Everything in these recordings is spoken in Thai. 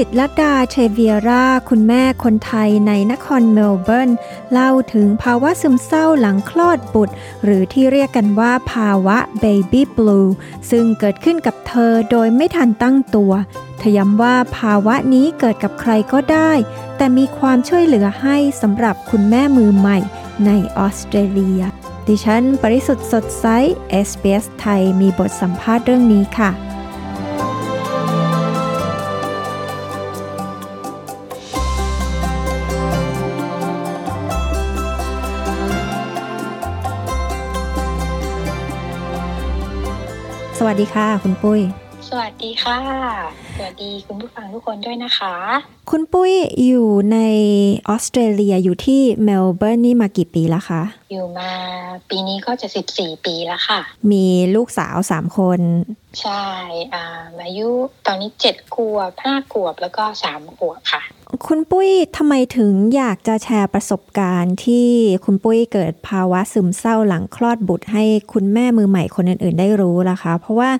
จิตลดาเชเวียรา คุณแม่คนไทยในนครเมลเบิร์น เล่าถึงภาวะซึมเศร้าหลังคลอดบุตร หรือที่เรียกกันว่าภาวะเบบี้บลูซึ่งเกิดขึ้นกับเธอโดยไม่ทันตั้งตัวเธอย้ำว่าภาวะนี้เกิดกับใครก็ได้ แต่มีความช่วยเหลือให้สำหรับคุณแม่มือใหม่ในออสเตรเลีย ดิฉัน ปริสุทธ์สดใส SBS ไทยมีบทสัมภาษณ์เรื่องนี้ค่ะ ดีค่ะ คุณปุ้ย สวัสดีค่ะ สวัสดีคุณผู้ฟังทุกคนด้วยนะคะ คุณปุ้ยอยู่ในออสเตรเลียอยู่ที่เมลเบิร์นนี่มากี่ปีแล้วคะ อยู่มาปีนี้ก็จะสิบสี่ปีแล้วค่ะ มีลูกสาวสามคน ใช่อ่าอายุตอนนี้เจ็ดขวบห้าขวบแล้วก็สามขวบค่ะคุณปุ้ยทำไมถึงอยากจะแชร์ประสบการณ์ที่คุณปุ้ยเกิดภาวะซึมเศร้าหลังคลอดบุตรให้คุณแม่มือใหม่คนอื่น ๆ ได้รู้ล่ะคะ เพราะว่า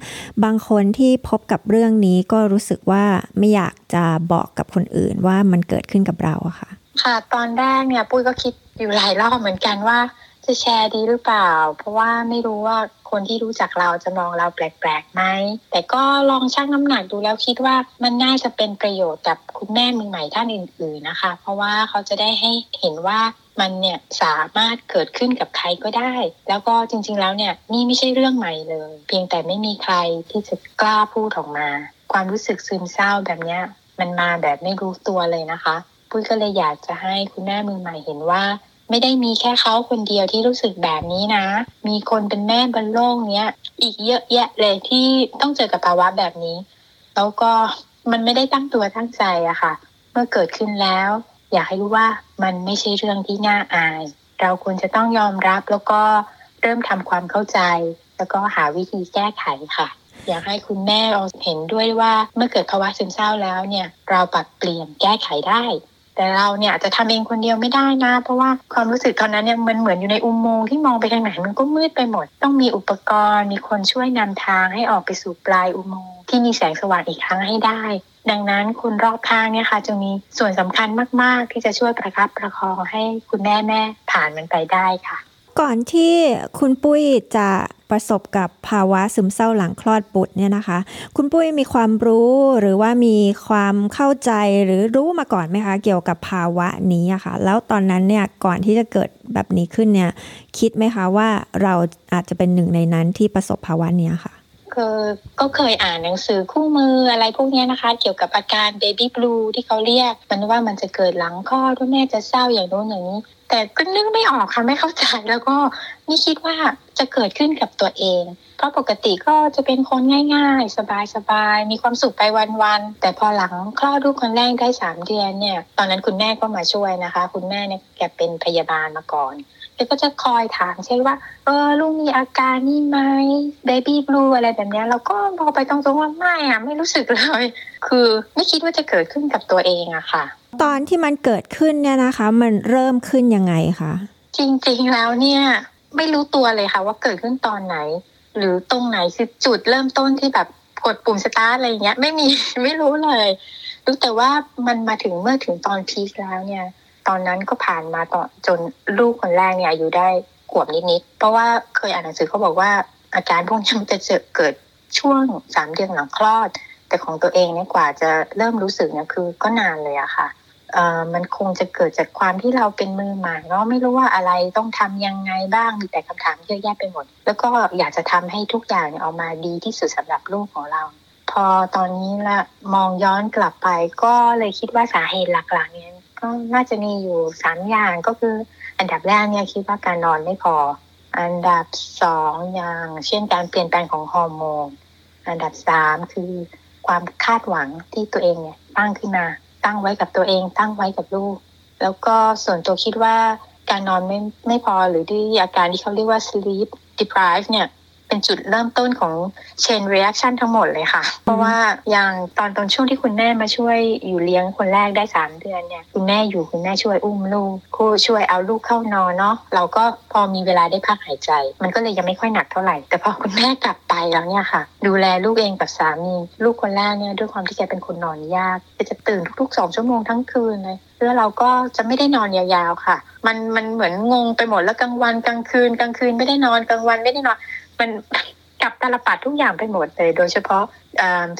บางคนที่พบกับเรื่องนี้ก็รู้สึกว่าไม่อยากจะบอกกับคนอื่นว่ามันเกิดขึ้นกับเราอะค่ะ ค่ะ ตอนแรกเนี่ยปุ้ยก็คิดอยู่หลายรอบเหมือนกันว่าจะแชร์ดีหรือเปล่า เพราะว่าไม่รู้ว่าคนที่รู้จักเราจะมองเราแปลกๆไหม แต่ก็ลองชั่งน้ำหนักดูแล้วคิดว่ามันน่าจะเป็นประโยชน์กับคุณแม่มือใหม่ท่านอื่น ๆนะคะ เพราะว่าเขาจะได้ให้เห็นว่ามันเนี่ยสามารถเกิดขึ้นกับใครก็ได้ แล้วก็จริงๆแล้วเนี่ยนี่ไม่ใช่เรื่องใหม่เลย เพียงแต่ไม่มีใครที่จะกล้าพูดออกมา ความรู้สึกซึมเศร้าแบบเนี้ย มันมาแบบไม่รู้ตัวเลยนะคะ ปุ้ยก็เลยอยากจะให้คุณแม่มือใหม่เห็นว่า ไม่ได้มีแค่เขาคนเดียวที่รู้สึกแบบนี้นะ มีคนเป็นแม่บนโลกเนี้ย อีกเยอะแยะเลยที่ต้องเจอกับภาวะแบบนี้ แล้วก็มันไม่ได้ตั้งตัวตั้งใจอะค่ะ เมื่อเกิดขึ้นแล้ว อยากให้รู้ว่ามันไม่ใช่เรื่องที่น่าอาย เราควรจะต้องยอมรับแล้วก็เริ่มทำความเข้าใจ แล้วก็หาวิธีแก้ไขค่ะ อยากให้คุณแม่เรา เห็นด้วยว่าเมื่อเกิดภาวะซึมเศร้าแล้วเนี่ยเราปรับเปลี่ยนแก้ไขได้ แต่เราเนี่ยอาจจะทำเองคนเดียวไม่ได้นะ เพราะว่าความรู้สึกตอนนั้นเนี่ยมันเหมือนอยู่ในอุโมงค์ที่มองไปทางไหนมันก็มืดไปหมด ต้องมีอุปกรณ์ มีคนช่วยนำทางให้ออกไปสู่ปลายอุโมงค์ที่มีแสงสว่างอีกครั้งให้ได้ดังนั้นคนรอบข้างเนี่ยค่ะจะมีส่วนสำคัญมาก ๆ ที่จะช่วยประคับประคองให้คุณแม่แม่ผ่านมันไปได้ค่ะ ก่อนที่คุณปุ้ยจะประสบกับภาวะซึมเศร้าหลังคลอดบุตรเนี่ยนะคะ คุณปุ้ยมีความรู้หรือว่ามีความเข้าใจหรือรู้มาก่อนไหมคะ เกี่ยวกับภาวะนี้อะคะ่ะ แล้วตอนนั้นเนี่ยก่อนที่จะเกิดแบบนี้ขึ้นเนี่ย คิดไหมคะว่าเราอาจจะเป็นหนึ่งในนั้นที่ประสบภาวะนี้ค่ะคือก็เคยอ่านหนังสือคู่มืออะไรพวกนี้นะคะ เกี่ยวกับอาการ baby blue ที่เขาเรียก มันว่ามันจะเกิดหลังคลอดว่าแม่จะเศร้าอย่างโน้นอย่างนี้ แต่ก็นึกไม่ออกค่ะไม่เข้าใจแล้วก็ไม่คิดว่าจะเกิดขึ้นกับตัวเอง เพราะปกติก็จะเป็นคนง่ายๆ สบายๆ มีความสุขไปวันๆ แต่พอหลังคลอดลูกคนแรกได้สามเดือนเนี่ย ตอนนั้นคุณแม่ก็มาช่วยนะคะ คุณแม่เนี่ยแกเป็นพยาบาลมาก่อนแกก็จะคอยถามเช่นว่า เออลูกมีอาการนี่ไหม baby blue อะไรแบบนี้เราก็บอกไปตรงๆว่าไม่อะไม่รู้สึกเลย คือไม่คิดว่าจะเกิดขึ้นกับตัวเองอะค่ะ ตอนที่มันเกิดขึ้นเนี่ยนะคะ มันเริ่มขึ้นยังไงคะจริงๆแล้วเนี่ย ไม่รู้ตัวเลยค่ะ ว่าเกิดขึ้นตอนไหน หรือตรงไหนคือจุดเริ่มต้นที่แบบกดปุ่มสตาร์ทอะไรเงี้ย ไม่มีไม่รู้เลยรู้แต่ว่ามันมาถึงเมื่อถึงตอนพีคแล้วเนี่ย ตอนนั้นก็ผ่านมาต่อจนลูกคนแรกเนี่ยอายุได้ขวบนิดๆเพราะว่าเคยอ่านหนังสือเขาบอกว่าอาการพวกนี้มันจะเกิดช่วงสามเดือนหลังคลอด แต่ของตัวเองเนี่ยกว่าจะเริ่มรู้สึกเนี่ยคือก็นานเลยอะค่ะ มันคงจะเกิดจากความที่เราเป็นมือใหม่เนาะไม่รู้ว่าอะไรต้องทำยังไงบ้างมีแต่คำถามเยอะแยะไปหมด แล้วก็อยากจะทำให้ทุกอย่างออกมาดีที่สุดสำหรับลูกของเรา พอตอนนี้ละมองย้อนกลับไป ก็เลยคิดว่าสาเหตุหลักๆเนี่ยก็น่าจะมีอยู่สามอย่างก็คือ อันดับแรกเนี่ยคิดว่าการนอนไม่พอ อันดับสองอย่าง เช่นการเปลี่ยนแปลงของฮอร์โมนอันดับสามคือความคาดหวังที่ตัวเองเนี่ยตั้งขึ้นมา ตั้งไว้กับตัวเอง ตั้งไว้กับลูก แล้วก็ส่วนตัวคิดว่าการนอนไม่ไม่พอหรือที่อาการที่เขาเรียกว่า sleep deprived เนี่ย เป็นจุดเริ่มต้นของ chain reaction ทั้งหมดเลยค่ะ เพราะว่าอย่างตอนตอนช่วงที่คุณแม่มาช่วยอยู่เลี้ยงคนแรกได้สามเดือนเนี่ยคุณแม่อยู่คุณแม่ช่วยอุ้มลูกครูช่วยเอาลูกเข้านอนเนาะเราก็พอมีเวลาได้พักหายใจ มันก็เลยยังไม่ค่อยหนักเท่าไหร่ แต่พอคุณแม่กลับไปแล้วเนี่ยค่ะ ดูแลลูกเองกับสามีลูกคนแรกเนี่ยด้วยความที่แกเป็นคนนอนยากจะตื่นทุกๆสองชั่วโมงทั้งคืนเลยแล้วเราก็จะไม่ได้นอนยาวๆค่ะ มันมันเหมือนงงไปหมดแล้วกลางวันกลางคืนกลางคืนไม่ได้นอนกลางวันไม่ได้นอน มันกับตลปัดทุกอย่างไปหมดเลย โดยเฉพาะ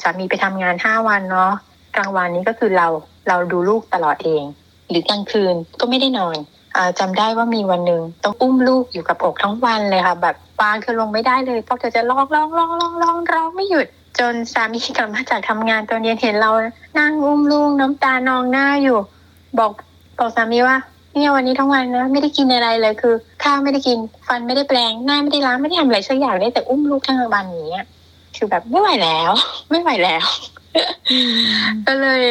สามีไปทำงานห้าวันเนาะกลางวันนี้ก็คือเราเราดูลูกตลอดเอง หรือกลางคืนก็ไม่ได้นอนอจำได้ว่ามีวันหนึ่งต้องอุ้มลูกอยู่กับอกทั้งวันเลยค่ะ แบบวางเธอลงไม่ได้เลยเพราะเธอจะร้องร้องร้องร้องร้องร้องไม่หยุด จนสามีกลับมาจากทำงานตอนเย็นเห็นเรานั่งอุ้มลูกน้ำตานองหน้าอยู่ บอกบอกสามีว่า เนี่ยวันนี้ทั้งวันนะไม่ได้กินอะไรเลยคือ ข้าวไม่ได้กินฟันไม่ได้แปลงหน้าไม่ได้ล้างไม่ได้ทำอะไรสักอย่างได้แต่อุ้มลูกทั้งวันอย่างเงี้ยคือแบบไม่ไหวแล้ว ไม่ไหวแล้วก็เลย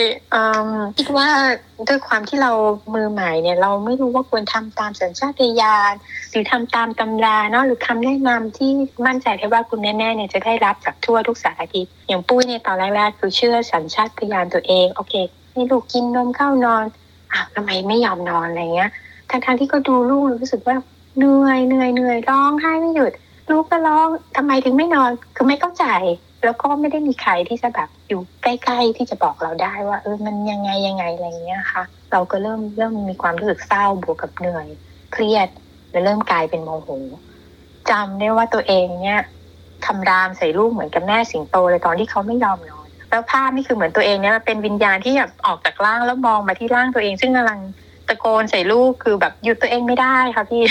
คิดว่าด้วยความที่เรามือใหม่เนี่ย เราไม่รู้ว่าควรทำตามสัญชาตญาณหรือทำตามตำราเนาะหรือคำแนะนำที่มั่นใจได้ว่าคุณแม่ๆเนี่ยจะได้รับจากทั่วทุกสารทิศอย่างปุ้ยในตอนแรกๆคือเชื่อสัญชาตญาณตัวเองโอเคให้ลูกกินนมเข้านอน อ้าวทำไมไม่ยอมนอนอะไรเงี้ยทั้งๆที่ก็ดูลูกรู้สึกว่าเหนื่อยเหนื่อยเหนื่อยร้องไห้ไม่หยุด ลูกก็ร้องทำไมถึงไม่นอนคือไม่เข้าใจ แล้วก็ไม่ได้มีใครที่จะแบบอยู่ใกล้ๆที่จะบอกเราได้ว่า เออมันยังไงยังไงอะไรเงี้ยค่ะ เราก็เริ่มเริ่มมีความรู้สึกเศร้าบวกกับเหนื่อยเครียดแล้วเริ่มกลายเป็นโมโหจำได้ว่าตัวเองเนี่ยคำรามใส่ลูกเหมือนกับแม่สิงโตเลยตอนที่เขาไม่ยอมนอน แล้วภาพนี่คือเหมือนตัวเองเนี่ยเป็นวิญญาณที่แบบออกจากร่างแล้วมองมาที่ร่างตัวเอง ซึ่งกำลังตะโกนใส่ลูกคือแบบหยุดตัวเองไม่ได้ค่ะพี่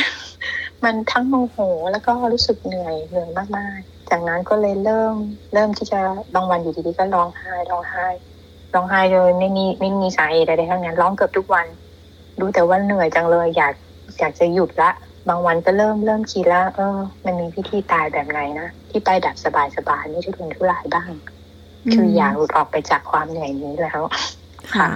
มันทั้งโมโหแล้วก็รู้สึกเหนื่อยเหนื่อยมากๆ จากนั้นก็เลยเริ่มเริ่มที่จะบางวันอยู่ดีๆก็ร้องไห้ร้องไห้ร้องไห้โดยไม่มีไม่มีสาเหตุใดๆทั้งนั้นร้องเกือบทุกวัน รู้แต่ว่าเหนื่อยจังเลย อยากอยากจะหยุดละบางวันก็เริ่มเริ่มคิดแล้วเออ มันมีพิธีตายแบบไหนนะที่ไปแบบสบายๆไม่ทุรนทุรายบ้าง คืออยากหลุดออกไปจากความเหนื่อยนี้แล้วค่ะ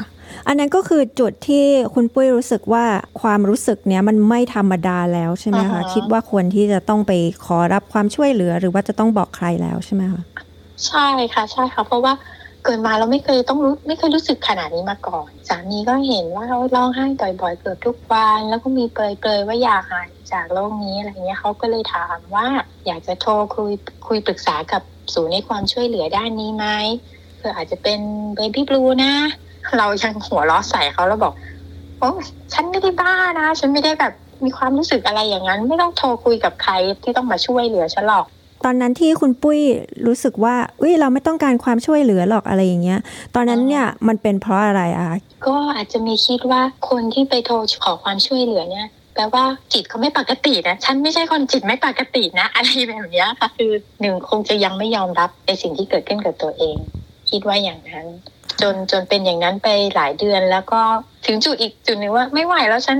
อันนั้นก็คือจุดที่คุณปุ้ยรู้สึกว่าความรู้สึกเนี้ยมันไม่ธรรมดาแล้วใช่ไหมคะคิดว่าควรที่จะต้องไปขอรับความช่วยเหลือ หรือว่าจะต้องบอกใครแล้วใช่ไหมคะใช่ค่ะ ใช่ค่ะ เพราะว่าเกิดมาเราไม่เคยต้องรู้ไม่เคยรู้สึกขนาดนี้มาก่อน สามีก็เห็นว่าเราร้องไห้บ่อยๆเกือบทุกวันแล้วก็มีเปรยๆว่าอยากหายจากโรคนี้อะไรเงี้ยเขาก็เลยถามว่าอยากจะโทรคุยคุยปรึกษากับ ศูนย์ในความช่วยเหลือด้านนี้ไหมเพื่ออาจจะเป็นเบบี้บลูนะ เรายังหัวล้อใส่เขาแล้วบอกโอ้ฉันไม่ได้บ้านะ ฉันไม่ได้แบบมีความรู้สึกอะไรอย่างนั้น ไม่ต้องโทรคุยกับใครที่ต้องมาช่วยเหลือฉันหรอก ตอนนั้นที่คุณปุ้ยรู้สึกว่าอุ้ยเราไม่ต้องการความช่วยเหลือหรอกอะไรอย่างเงี้ย ตอนนั้นเนี่ยมันเป็นเพราะอะไรอะก็อาจจะมีคิดว่าคนที่ไปโทรขอความช่วยเหลือเนี่ยแปลว่าจิตเขาไม่ปกตินะฉันไม่ใช่คนจิตไม่ปกตินะ อะไรแบบนี้ค่ะ คือหนึ่งคงจะยังไม่ยอมรับในสิ่งที่เกิดขึ้นกับตัวเอง คิดว่าอย่างนั้น จนจนเป็นอย่างนั้นไปหลายเดือนแล้วก็ถึงจุดอีกจุดหนึ่งว่าไม่ไหวแล้วฉัน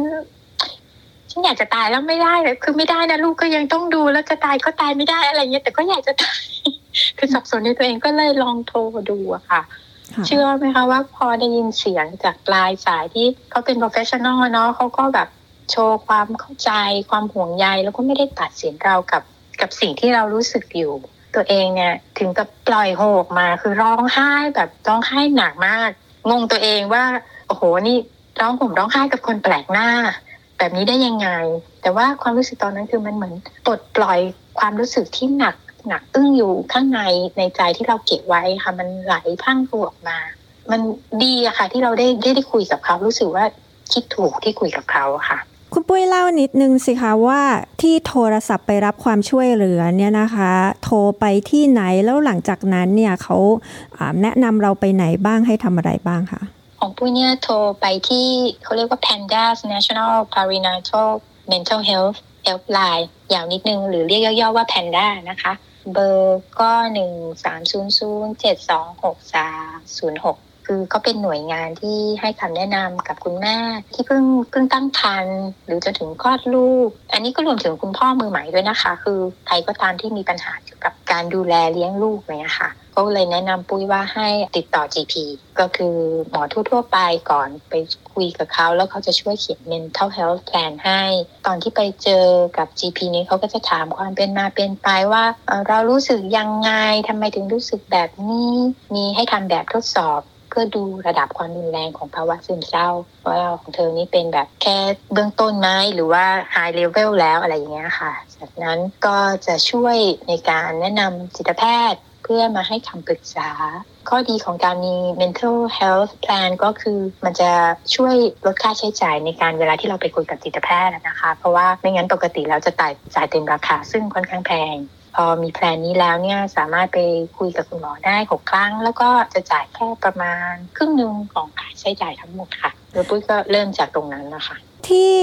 ฉันอยากจะตายแล้วไม่ได้เลยคือไม่ได้นะลูกก็ยังต้องดูแล้วจะตายก็ตายไม่ได้อะไรเงี้ยแต่ก็อยากจะตายคือสับสนในตัวเองก็เลยลองโทรดูอะค่ะ เชื่อไหมคะว่าพอได้ยินเสียงจากปลายสายที่เขาเป็น professional เนาะเขาก็แบบ โชว์ความเข้าใจความห่วงใยแล้วก็ไม่ได้ตัดสินเรากับกับสิ่งที่เรารู้สึกอยู่ ตัวเองเนี่ยถึงกับปล่อยโฮกมาคือร้องไห้แบบร้องไห้หนักมาก งงตัวเองว่าโอ้โหนี่ร้องผมร้องไห้กับคนแปลกหน้า แบบนี้ได้ยังไง แต่ว่าความรู้สึกตอนนั้นคือมันเหมือนปลดปล่อยความรู้สึกที่หนักหนักอึ้งอยู่ข้างในในใจที่เราเก็บไว้ค่ะมันไหลพังตัวออกมา มันดีอะค่ะ ที่เราได้ได้ได้คุยกับเขารู้สึกว่าคิดถูกที่คุยกับเขาค่ะ คุณปุ้ยเล่านิดนึงสิคะว่าที่โทรศัพท์ไปรับความช่วยเหลือเนี่ยนะคะ โทรไปที่ไหนแล้วหลังจากนั้นเนี่ยเขาแนะนำเราไปไหนบ้างให้ทำอะไรบ้างคะของปุ้ยเนี่ยโทรไปที่เขาเรียกว่า Pandas National Perinatal Mental Health Helpline ยาวนิดนึง หรือเรียกย่อๆว่า Panda นะคะ เบอร์ก็ 1 3 0 0 7 2 6 3 0 6 คือเขาเป็นหน่วยงานที่ให้คำแนะนำกับคุณแม่ที่เพิ่งเพิ่งตั้งครรภ์หรือจะถึงคลอดลูก อันนี้ก็รวมถึงคุณพ่อมือใหม่ด้วยนะคะ คือใครก็ตามที่มีปัญหาเกี่ยวกับการดูแลเลี้ยงลูกเนี่ยค่ะก็เลยแนะนำปุ้ยว่าให้ติดต่อ GP ก็คือหมอทั่วๆไปก่อนไปคุยกับเขาแล้วเขาจะช่วยเขียน mental health plan ให้ ตอนที่ไปเจอกับ GP นี้เขาก็จะถามความเป็นมาเป็นไปว่าเรารู้สึกยังไงทำไมถึงรู้สึกแบบนี้ มีให้ทำแบบทดสอบ เพื่อดูระดับความรุนแรงของภาวะซึมเศร้าว่าของเธอนี่เป็นแบบแค่เบื้องต้นไหมหรือว่า high level แล้วอะไรอย่างเงี้ยค่ะ จากนั้นก็จะช่วยในการแนะนำจิตแพทย์เพื่อมาให้คำปรึกษา ข้อดีของการมี mental health plan ก็คือมันจะช่วยลดค่าใช้จ่ายในการเวลาที่เราไปคุยกับจิตแพทย์นะคะ เพราะว่าไม่งั้นปกติแล้วจะจ่ายจ่ายเต็มราคาซึ่งค่อนข้างแพง พอมีแพลนนี้แล้วเนี่ยสามารถไปคุยกับคุณหมอได้หกครั้ง แล้วก็จะจ่ายแค่ประมาณครึ่งหนึ่งของค่าใช้จ่ายทั้งหมดค่ะโดยปุ้ยก็เริ่มจากตรงนั้นนะคะที่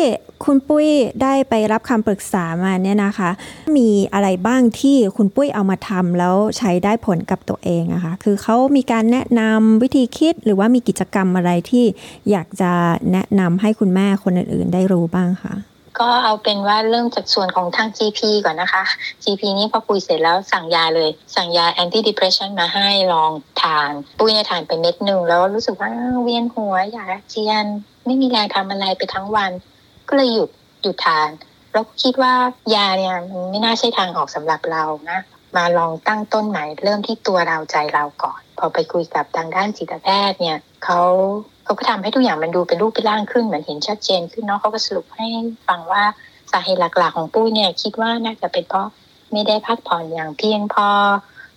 คุณปุ้ยได้ไปรับคำปรึกษามาเนี่ยนะคะ มีอะไรบ้างที่คุณปุ้ยเอามาทำแล้วใช้ได้ผลกับตัวเองอะคะ คือเขามีการแนะนำวิธีคิดหรือว่ามีกิจกรรมอะไรที่อยากจะแนะนำให้คุณแม่คนอื่นๆ ได้รู้บ้างคะ ก็เอาเป็นว่าเริ่มจากส่วนของทาง GP ก่อนนะคะ GP นี้พอคุยเสร็จแล้วสั่งยาเลย สั่งยา anti depression มาให้ลองทานปุยเนี่ยทานไปเม็ดหนึ่งแล้วรู้สึกว่าเวียนหัวอยากเจียน ไม่มีแรงทำอะไรไปทั้งวัน ก็เลยหยุดหยุดทาน แล้วคิดว่ายาเนี่ยมันไม่น่าใช่ทางออกสำหรับเรานะมาลองตั้งต้นใหม่เริ่มที่ตัวเราใจเราก่อน พอไปคุยกับทางด้านจิตแพทย์เนี่ยเขา เขาก็ทำให้ทุกอย่างมันดูเป็นรูปเป็นร่างขึ้นเหมือนเห็นชัดเจนขึ้นเนาะเขาก็สรุปให้ฟังว่าสาเหตุหลักๆ ของปุ้ยเนี่ย คิดว่าน่าจะเป็นเพราะไม่ได้พักผ่อนอย่างเพียงพอ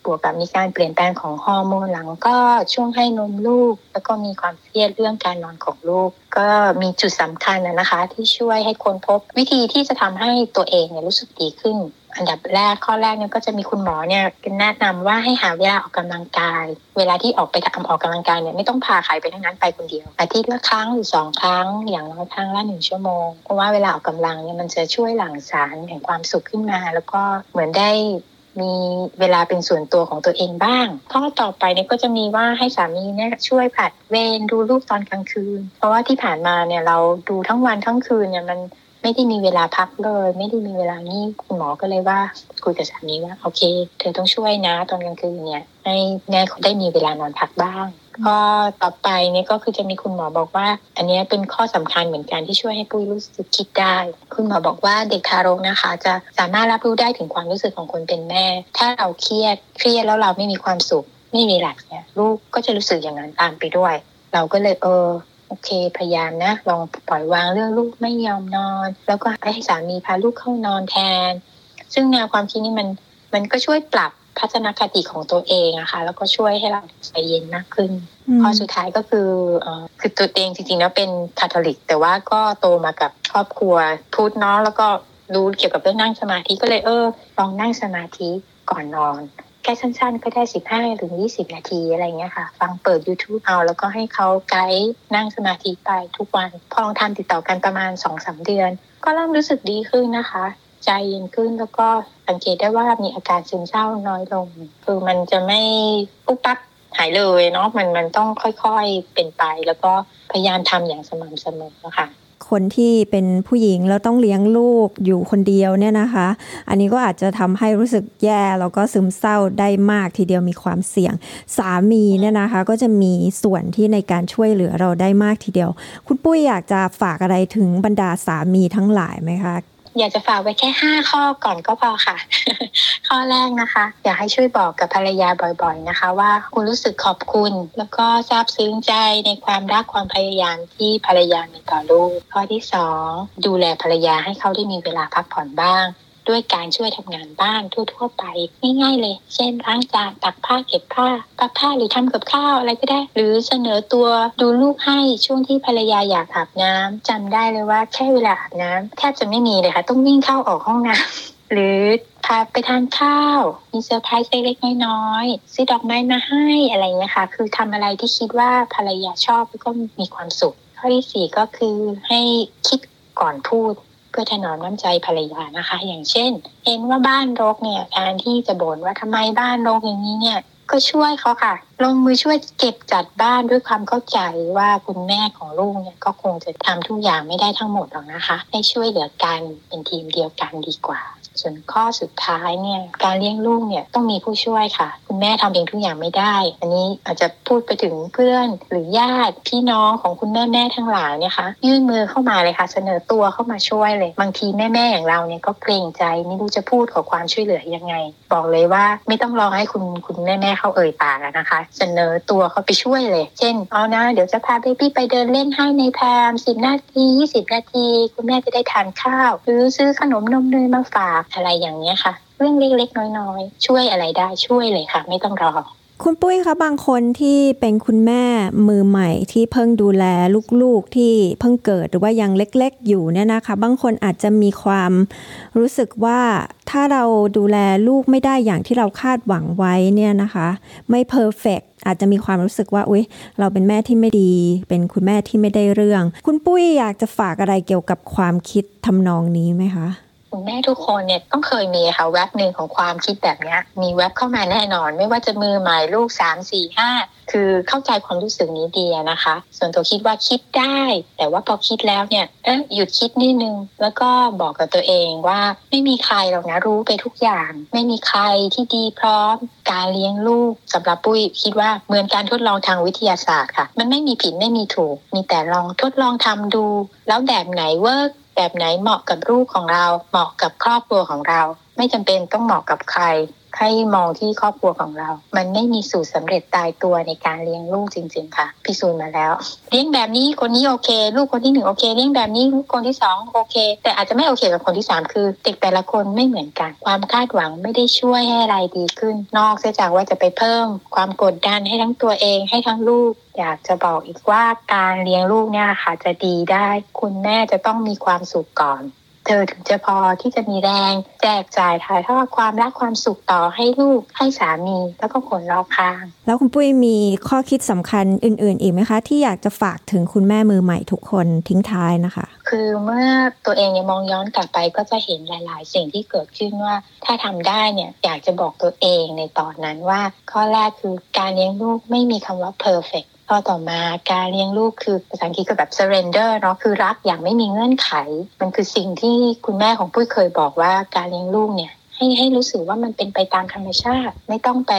บวกกับมีการเปลี่ยนแปลงของฮอร์โมนหลังก็ช่วงให้นมลูก แล้วก็มีความเครียดเรื่องการนอนของลูก ก็มีจุดสำคัญนะคะ ที่ช่วยให้คนพบวิธีที่จะทำให้ตัวเองเนี่ยรู้สึกดีขึ้น อันดับแรกข้อแรกเนี่ยก็จะมีคุณหมอเนี่ยแนะนำว่าให้หาเวลาออกกำลังกาย เวลาที่ออกไปทำออกกำลังกายเนี่ยไม่ต้องพาใครไปทั้งนั้นไปคนเดียว อาทิตย์ละครั้งหรือสองครั้ง อย่างน้อยครั้งละหนึ่งชั่วโมง เพราะว่าเวลาออกกำลังเนี่ยมันจะช่วยหลั่งสารแห่งความสุขขึ้นมา แล้วก็เหมือนได้มีเวลาเป็นส่วนตัวของตัวเองบ้าง ข้อต่อไปเนี่ยก็จะมีว่าให้สามีเนี่ยช่วยผัดเวรดูลูกตอนกลางคืน เพราะว่าที่ผ่านมาเนี่ยเราดูทั้งวันทั้งคืนเนี่ยมัน ไม่ได้มีเวลาพักเลย ไม่ได้มีเวลานี่คุณหมอก็เลยว่าคุยกับสามีว่าโอเค เธอต้องช่วยนะ ตอนกลางคืนเนี่ยให้แม่เขาได้มีเวลานอนพักบ้างข้อต่อไปเนี่ยก็คือจะมีคุณหมอบอกว่า อันนี้เป็นข้อสำคัญเหมือนกันที่ช่วยให้ปุ้ยรู้สึกคิดได้ คุณหมอบอกว่าเด็กทารกนะคะ จะสามารถรับรู้ได้ถึงความรู้สึกของคนเป็นแม่ ถ้าเราเครียดเครียดแล้วเราไม่มีความสุขไม่มีหลักเนี่ยลูกก็จะรู้สึกอย่างนั้นตามไปด้วย เราก็เลยเออ โอเค พยายามนะลองปล่อยวางเรื่องลูกไม่ยอมนอน แล้วก็ให้สามีพาลูกเข้านอนแทน ซึ่งแนวความคิดนี้มันมันก็ช่วยปรับพัฒนคติของตัวเองอะคะ่ะ แล้วก็ช่วยให้เราใจเย็นมากขึ้นข้อสุดท้ายก็คืออคือตัวเองจริงๆแล้วเป็นคาทอลิก แต่ว่าก็โตมากับครอบครัวพูดเนาะแล้วก็รู้เกี่ยวกับเรื่องนั่งสมาธิก็เลยเออลองนั่งสมาธิก่อนนอน แค่สั้นๆ ก็ได้สิบห้าถึงยี่สิบนาทีอะไรเงี้ยค่ะ ฟังเปิด YouTube เอา แล้วก็ให้เขาไกด์นั่งสมาธิไปทุกวัน พอลองทำติดต่อกันประมาณสองสาเดือน ก็เริ่มรู้สึกดีขึ้นนะคะ ใจเย็นขึ้นแล้วก็สังเกตได้ว่ามีอาการซึมเศร้าน้อยลง คือมันจะไม่ปุ๊บปั๊บหายเลยเนาะมันมันต้องค่อยๆเป็นไป แล้วก็พยายามทำอย่างสม่ำเสมอนะคะ คนที่เป็นผู้หญิงแล้วต้องเลี้ยงลูกอยู่คนเดียวเนี่ยนะคะ อันนี้ก็อาจจะทำให้รู้สึกแย่แล้วก็ซึมเศร้าได้มากทีเดียวมีความเสี่ยง สามีเนี่ยนะคะ ก็จะมีส่วนที่ในการช่วยเหลือเราได้มากทีเดียว คุณปุ้ยอยากจะฝากอะไรถึงบรรดาสามีทั้งหลายไหมคะ อยากจะฝากไว้แค่ห้าข้อก่อนก็พอค่ะ ข้อแรกนะคะ อยากให้ช่วยบอกกับภรรยาบ่อย ๆนะคะ ว่าคุณรู้สึกขอบคุณ แล้วก็ซาบซึ้งใจในความรักความพยายามที่ภรรยามีต่อลูก ข้อที่สองดูแลภรรยาให้เขาได้มีเวลาพักผ่อนบ้าง ด้วยการช่วยทำงานบ้านทั่วๆไปง่ายๆเลย เช่นล้างจานซักผ้าเก็บผ้าพับผ้าหรือทำกับข้าวอะไรก็ได้ หรือเสนอตัวดูลูกให้ช่วงที่ภรรยาอยากอาบน้ำจำได้เลยว่าแค่เวลาอาบน้ำแทบจะไม่มีเลยค่ะ ต้องวิ่งเข้าออกห้องน้ำหรือพาไปทานข้าว มีเซอร์ไพรส์เล็กๆน้อยๆซื้อดอกไม้มาให้อะไรเงี้ยค่ะ คือทำอะไรที่คิดว่าภรรยาชอบแล้วก็มีความสุข ข้อที่สี่ก็คือให้คิดก่อนพูด พื่อถนอมน้ำใจภรรยานะคะ อย่างเช่น เห็นว่าบ้านรกเนี่ยการที่จะบ่นว่าทำไมบ้านรกอย่างนี้เนี่ยก็ช่วยเขาค่ะ ลงมือช่วยเก็บจัดบ้านด้วยความเข้าใจว่าคุณแม่ของลูกเนี่ยก็คงจะทำทุกอย่างไม่ได้ทั้งหมดหรอกนะคะ ให้ช่วยเหลือกันเป็นทีมเดียวกันดีกว่า ส่วนข้อสุดท้ายเนี่ยการเลี้ยงลูกเนี่ยต้องมีผู้ช่วยค่ะ คุณแม่ทำเองทุกอย่างไม่ได้ อันนี้อาจจะพูดไปถึงเพื่อนหรือญาติพี่น้องของคุณแม่แม่ทั้งหลายเนี่ยค่ะยื่นมือเข้ามาเลยค่ะ เสนอตัวเข้ามาช่วยเลย บางทีแม่แม่อย่างเราเนี่ยก็เกรงใจไม่รู้จะพูดขอความช่วยเหลือยังไง บอกเลยว่าไม่ต้องรอให้คุณคุณแม่แม่เขาเอ่ยปากนะคะ เสนอตัวเขาไปช่วยเลย เช่นเอานะเดี๋ยวจะพาเบบี้ไปเดินเล่นให้ในแพมสิบนาทียี่สิบนาที คุณแม่จะได้ทานข้าว หรือซื้อขนมนมเนยมาฝากอะไรอย่างเนี้ยค่ะ เรื่องเล็กๆน้อยๆ ช่วยอะไรได้ช่วยเลยค่ะ ไม่ต้องรอ คุณปุ้ยคะบางคนที่เป็นคุณแม่มือใหม่ที่เพิ่งดูแลลูกๆที่เพิ่งเกิดหรือว่ายังเล็ก ๆ อยู่เนี่ยนะคะ บางคนอาจจะมีความรู้สึกว่าถ้าเราดูแลลูกไม่ได้อย่างที่เราคาดหวังไว้เนี่ยนะคะ ไม่เพอร์เฟกอาจจะมีความรู้สึกว่าอุ๊ย เราเป็นแม่ที่ไม่ดี เป็นคุณแม่ที่ไม่ได้เรื่อง คุณปุ้ยอยากจะฝากอะไรเกี่ยวกับความคิดทำนองนี้ไหมคะ คุณแม่ทุกคนเนี่ยต้องเคยมีค่ะแวบหนึ่งของความคิดแบบนี้มีแวบเข้ามาแน่นอน ไม่ว่าจะมือใหม่ลูกสามสี่ห้าคือเข้าใจความรู้สึกนี้ดีนะคะ ส่วนตัวคิดว่าคิดได้ แต่ว่าพอคิดแล้วเนี่ยเอ๊ะหยุดคิดนิดนึง แล้วก็บอกกับตัวเองว่าไม่มีใครหรอกนะรู้ไปทุกอย่าง ไม่มีใครที่ดีพร้อม การเลี้ยงลูกสำหรับปุ้ยคิดว่าเหมือนการทดลองทางวิทยาศาสตร์ค่ะ มันไม่มีผิดไม่มีถูก มีแต่ลองทดลองทำดู แล้วแบบไหนเวิร์ก แบบไหนเหมาะกับลูกของเรา เหมาะกับครอบครัวของเรา ไม่จำเป็นต้องเหมาะกับใคร ให้มองที่ครอบครัวของเรา มันไม่มีสูตรสาเร็จตายตัวในการเลี้ยงลูกจริง ๆ ค่ะ พิสูจน์มาแล้ว เลี้ยงแบบนี้คนนี้โอเค ลูกคนที่หนึ่งโอเค เลี้ยงแบบนี้ลูกคนที่สองโอเค แต่อาจจะไม่โอเคกับคนที่สามคือเด็กแต่ละคนไม่เหมือนกัน ความคาดหวังไม่ได้ช่วยให้อะไรดีขึ้น นอกจากว่าจะไปเพิ่ม ความกดดันให้ทั้งตัวเองให้ทั้งลูกอยากจะบอกอีกว่าการเลี้ยงลูกเนี่ยค่ะจะดีได้ คุณแม่จะต้องมีความสุขก่อน เธอถึงจะพอที่จะมีแรง แจกจ่ายถ่ายทอดความรักความสุขต่อให้ลูกให้สามีแล้วก็คนรอบข้าง แล้วคุณปุ้ยมีข้อคิดสำคัญอื่น ๆ อีกไหมคะ ที่อยากจะฝากถึงคุณแม่มือใหม่ทุกคนทิ้งท้ายนะคะ คือเมื่อตัวเองเนี่ยมองย้อนกลับไปก็จะเห็นหลาย ๆ สิ่งที่เกิดขึ้นว่า ถ้าทำได้เนี่ยอยากจะบอกตัวเองในตอนนั้นว่า ข้อแรกคือการเลี้ยงลูกไม่มีคำว่า perfect ข้อต่อมาการเลี้ยงลูกคือภาษาอังกฤษก็แบบ surrender เนาะคือรักอย่างไม่มีเงื่อนไข มันคือสิ่งที่คุณแม่ของปุ้ยเคยบอกว่าการเลี้ยงลูกเนี่ยให้ให้รู้สึกว่ามันเป็นไปตามธรรมชาติ ไม่ต้องไป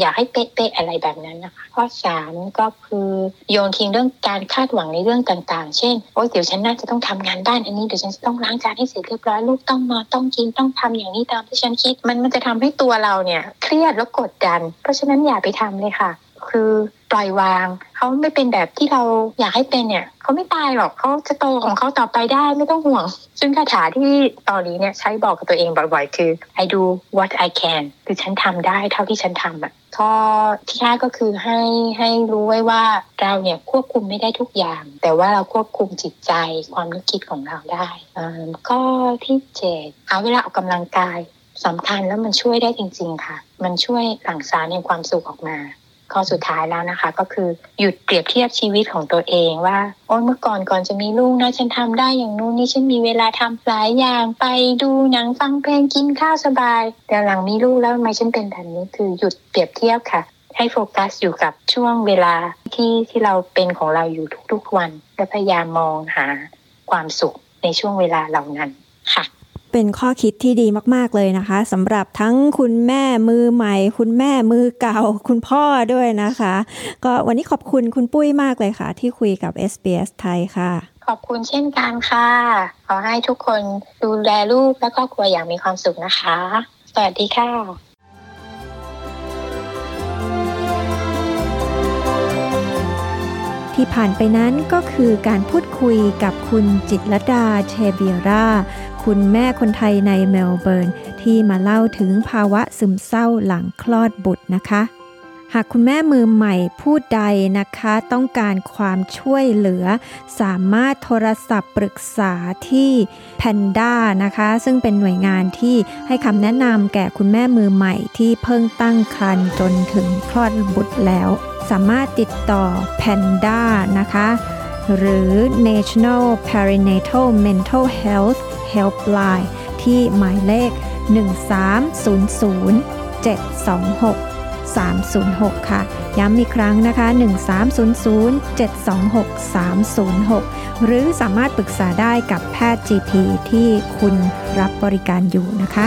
อยากให้เป๊ะๆอะไรแบบนั้นนะคะข้อสามก็คือโยนทิ้งเรื่องการคาดหวังในเรื่องต่างๆ เช่นโอ้ยเดี๋ยวฉันน่าจะต้องทำงานบ้านอันนี้เดี๋ยวฉันจะต้องล้างจานให้เสร็จเรียบร้อยลูกต้องนอนต้องกินต้องทำอย่างนี้ตามที่ฉันคิด มันมันจะทำให้ตัวเราเนี่ยเครียดแล้วกดดัน เพราะฉะนั้นอย่าไปทำเลยค่ะ คือปล่อยวาง เขาไม่เป็นแบบที่เราอยากให้เป็นเนี่ยเขาไม่ตายหรอกเขาจะโตของเขาต่อไปได้ไม่ต้องห่วง ซึ่งคาถาที่ตอนนี้เนี่ยใช้บอกกับตัวเองบ่อยๆ คือ I do what I can คือฉันทำได้เท่าที่ฉันทำอะข้อที่ห้าก็คือให้ให้รู้ไว้ว่าเราเนี่ยควบคุมไม่ได้ทุกอย่าง แต่ว่าเราควบคุมจิตใจความนึกคิดของเราได้ข้อที่เจ็ดเอาเวลาออกกำลังกายสำคัญแล้วมันช่วยได้จริงๆค่ะ มันช่วยหลั่งสารในความสุขออกมา ข้อสุดท้ายแล้วนะคะ ก็คือหยุดเปรียบเทียบชีวิตของตัวเองว่าโอ้เมื่อก่อนก่อนจะมีลูกนะฉันทำได้อย่างนู้นนี่ฉันมีเวลาทำหลายอย่างไปดูหนังฟังเพลงกินข้าวสบาย แต่หลังมีลูกแล้วทำไมฉันเป็นแบบนี้คือหยุดเปรียบเทียบค่ะ ให้โฟกัสอยู่กับช่วงเวลาที่ที่เราเป็นของเราอยู่ทุกๆวัน และพยายามมองหาความสุขในช่วงเวลาเหล่านั้นค่ะ เป็นข้อคิดที่ดีมาก ๆ เลยนะคะสำหรับทั้งคุณแม่มือใหม่ คุณแม่มือเก่า คุณพ่อด้วยนะคะ ก็วันนี้ขอบคุณคุณปุ้ยมากเลยค่ะ ที่คุยกับ SBS ไทยค่ะ ขอบคุณเช่นกันค่ะ ขอให้ทุกคนดูแลลูกและครอบครัวอย่างมีความสุขนะคะ สวัสดีค่ะ ที่ผ่านไปนั้นก็คือการพูดคุยกับคุณจิตรดาเชเบียรา คุณแม่คนไทยในเมลเบิร์น ที่มาเล่าถึงภาวะซึมเศร้าหลังคลอดบุตรนะคะ หากคุณแม่มือใหม่ผู้ใดนะคะ ต้องการความช่วยเหลือ สามารถโทรศัพท์ปรึกษาที่ Panda นะคะ ซึ่งเป็นหน่วยงานที่ให้คำแนะนำแก่คุณแม่มือใหม่ที่เพิ่งตั้งครรภ์จนถึงคลอดบุตรแล้ว สามารถติดต่อ Panda นะคะ หรือ National Perinatal Mental Health Helpline ที่หมายเลข 1300 726 306 ค่ะ ย้ำอีกครั้งนะคะ 1300-726-306 หรือสามารถปรึกษาได้กับแพทย์ GP ที่คุณรับบริการอยู่นะคะ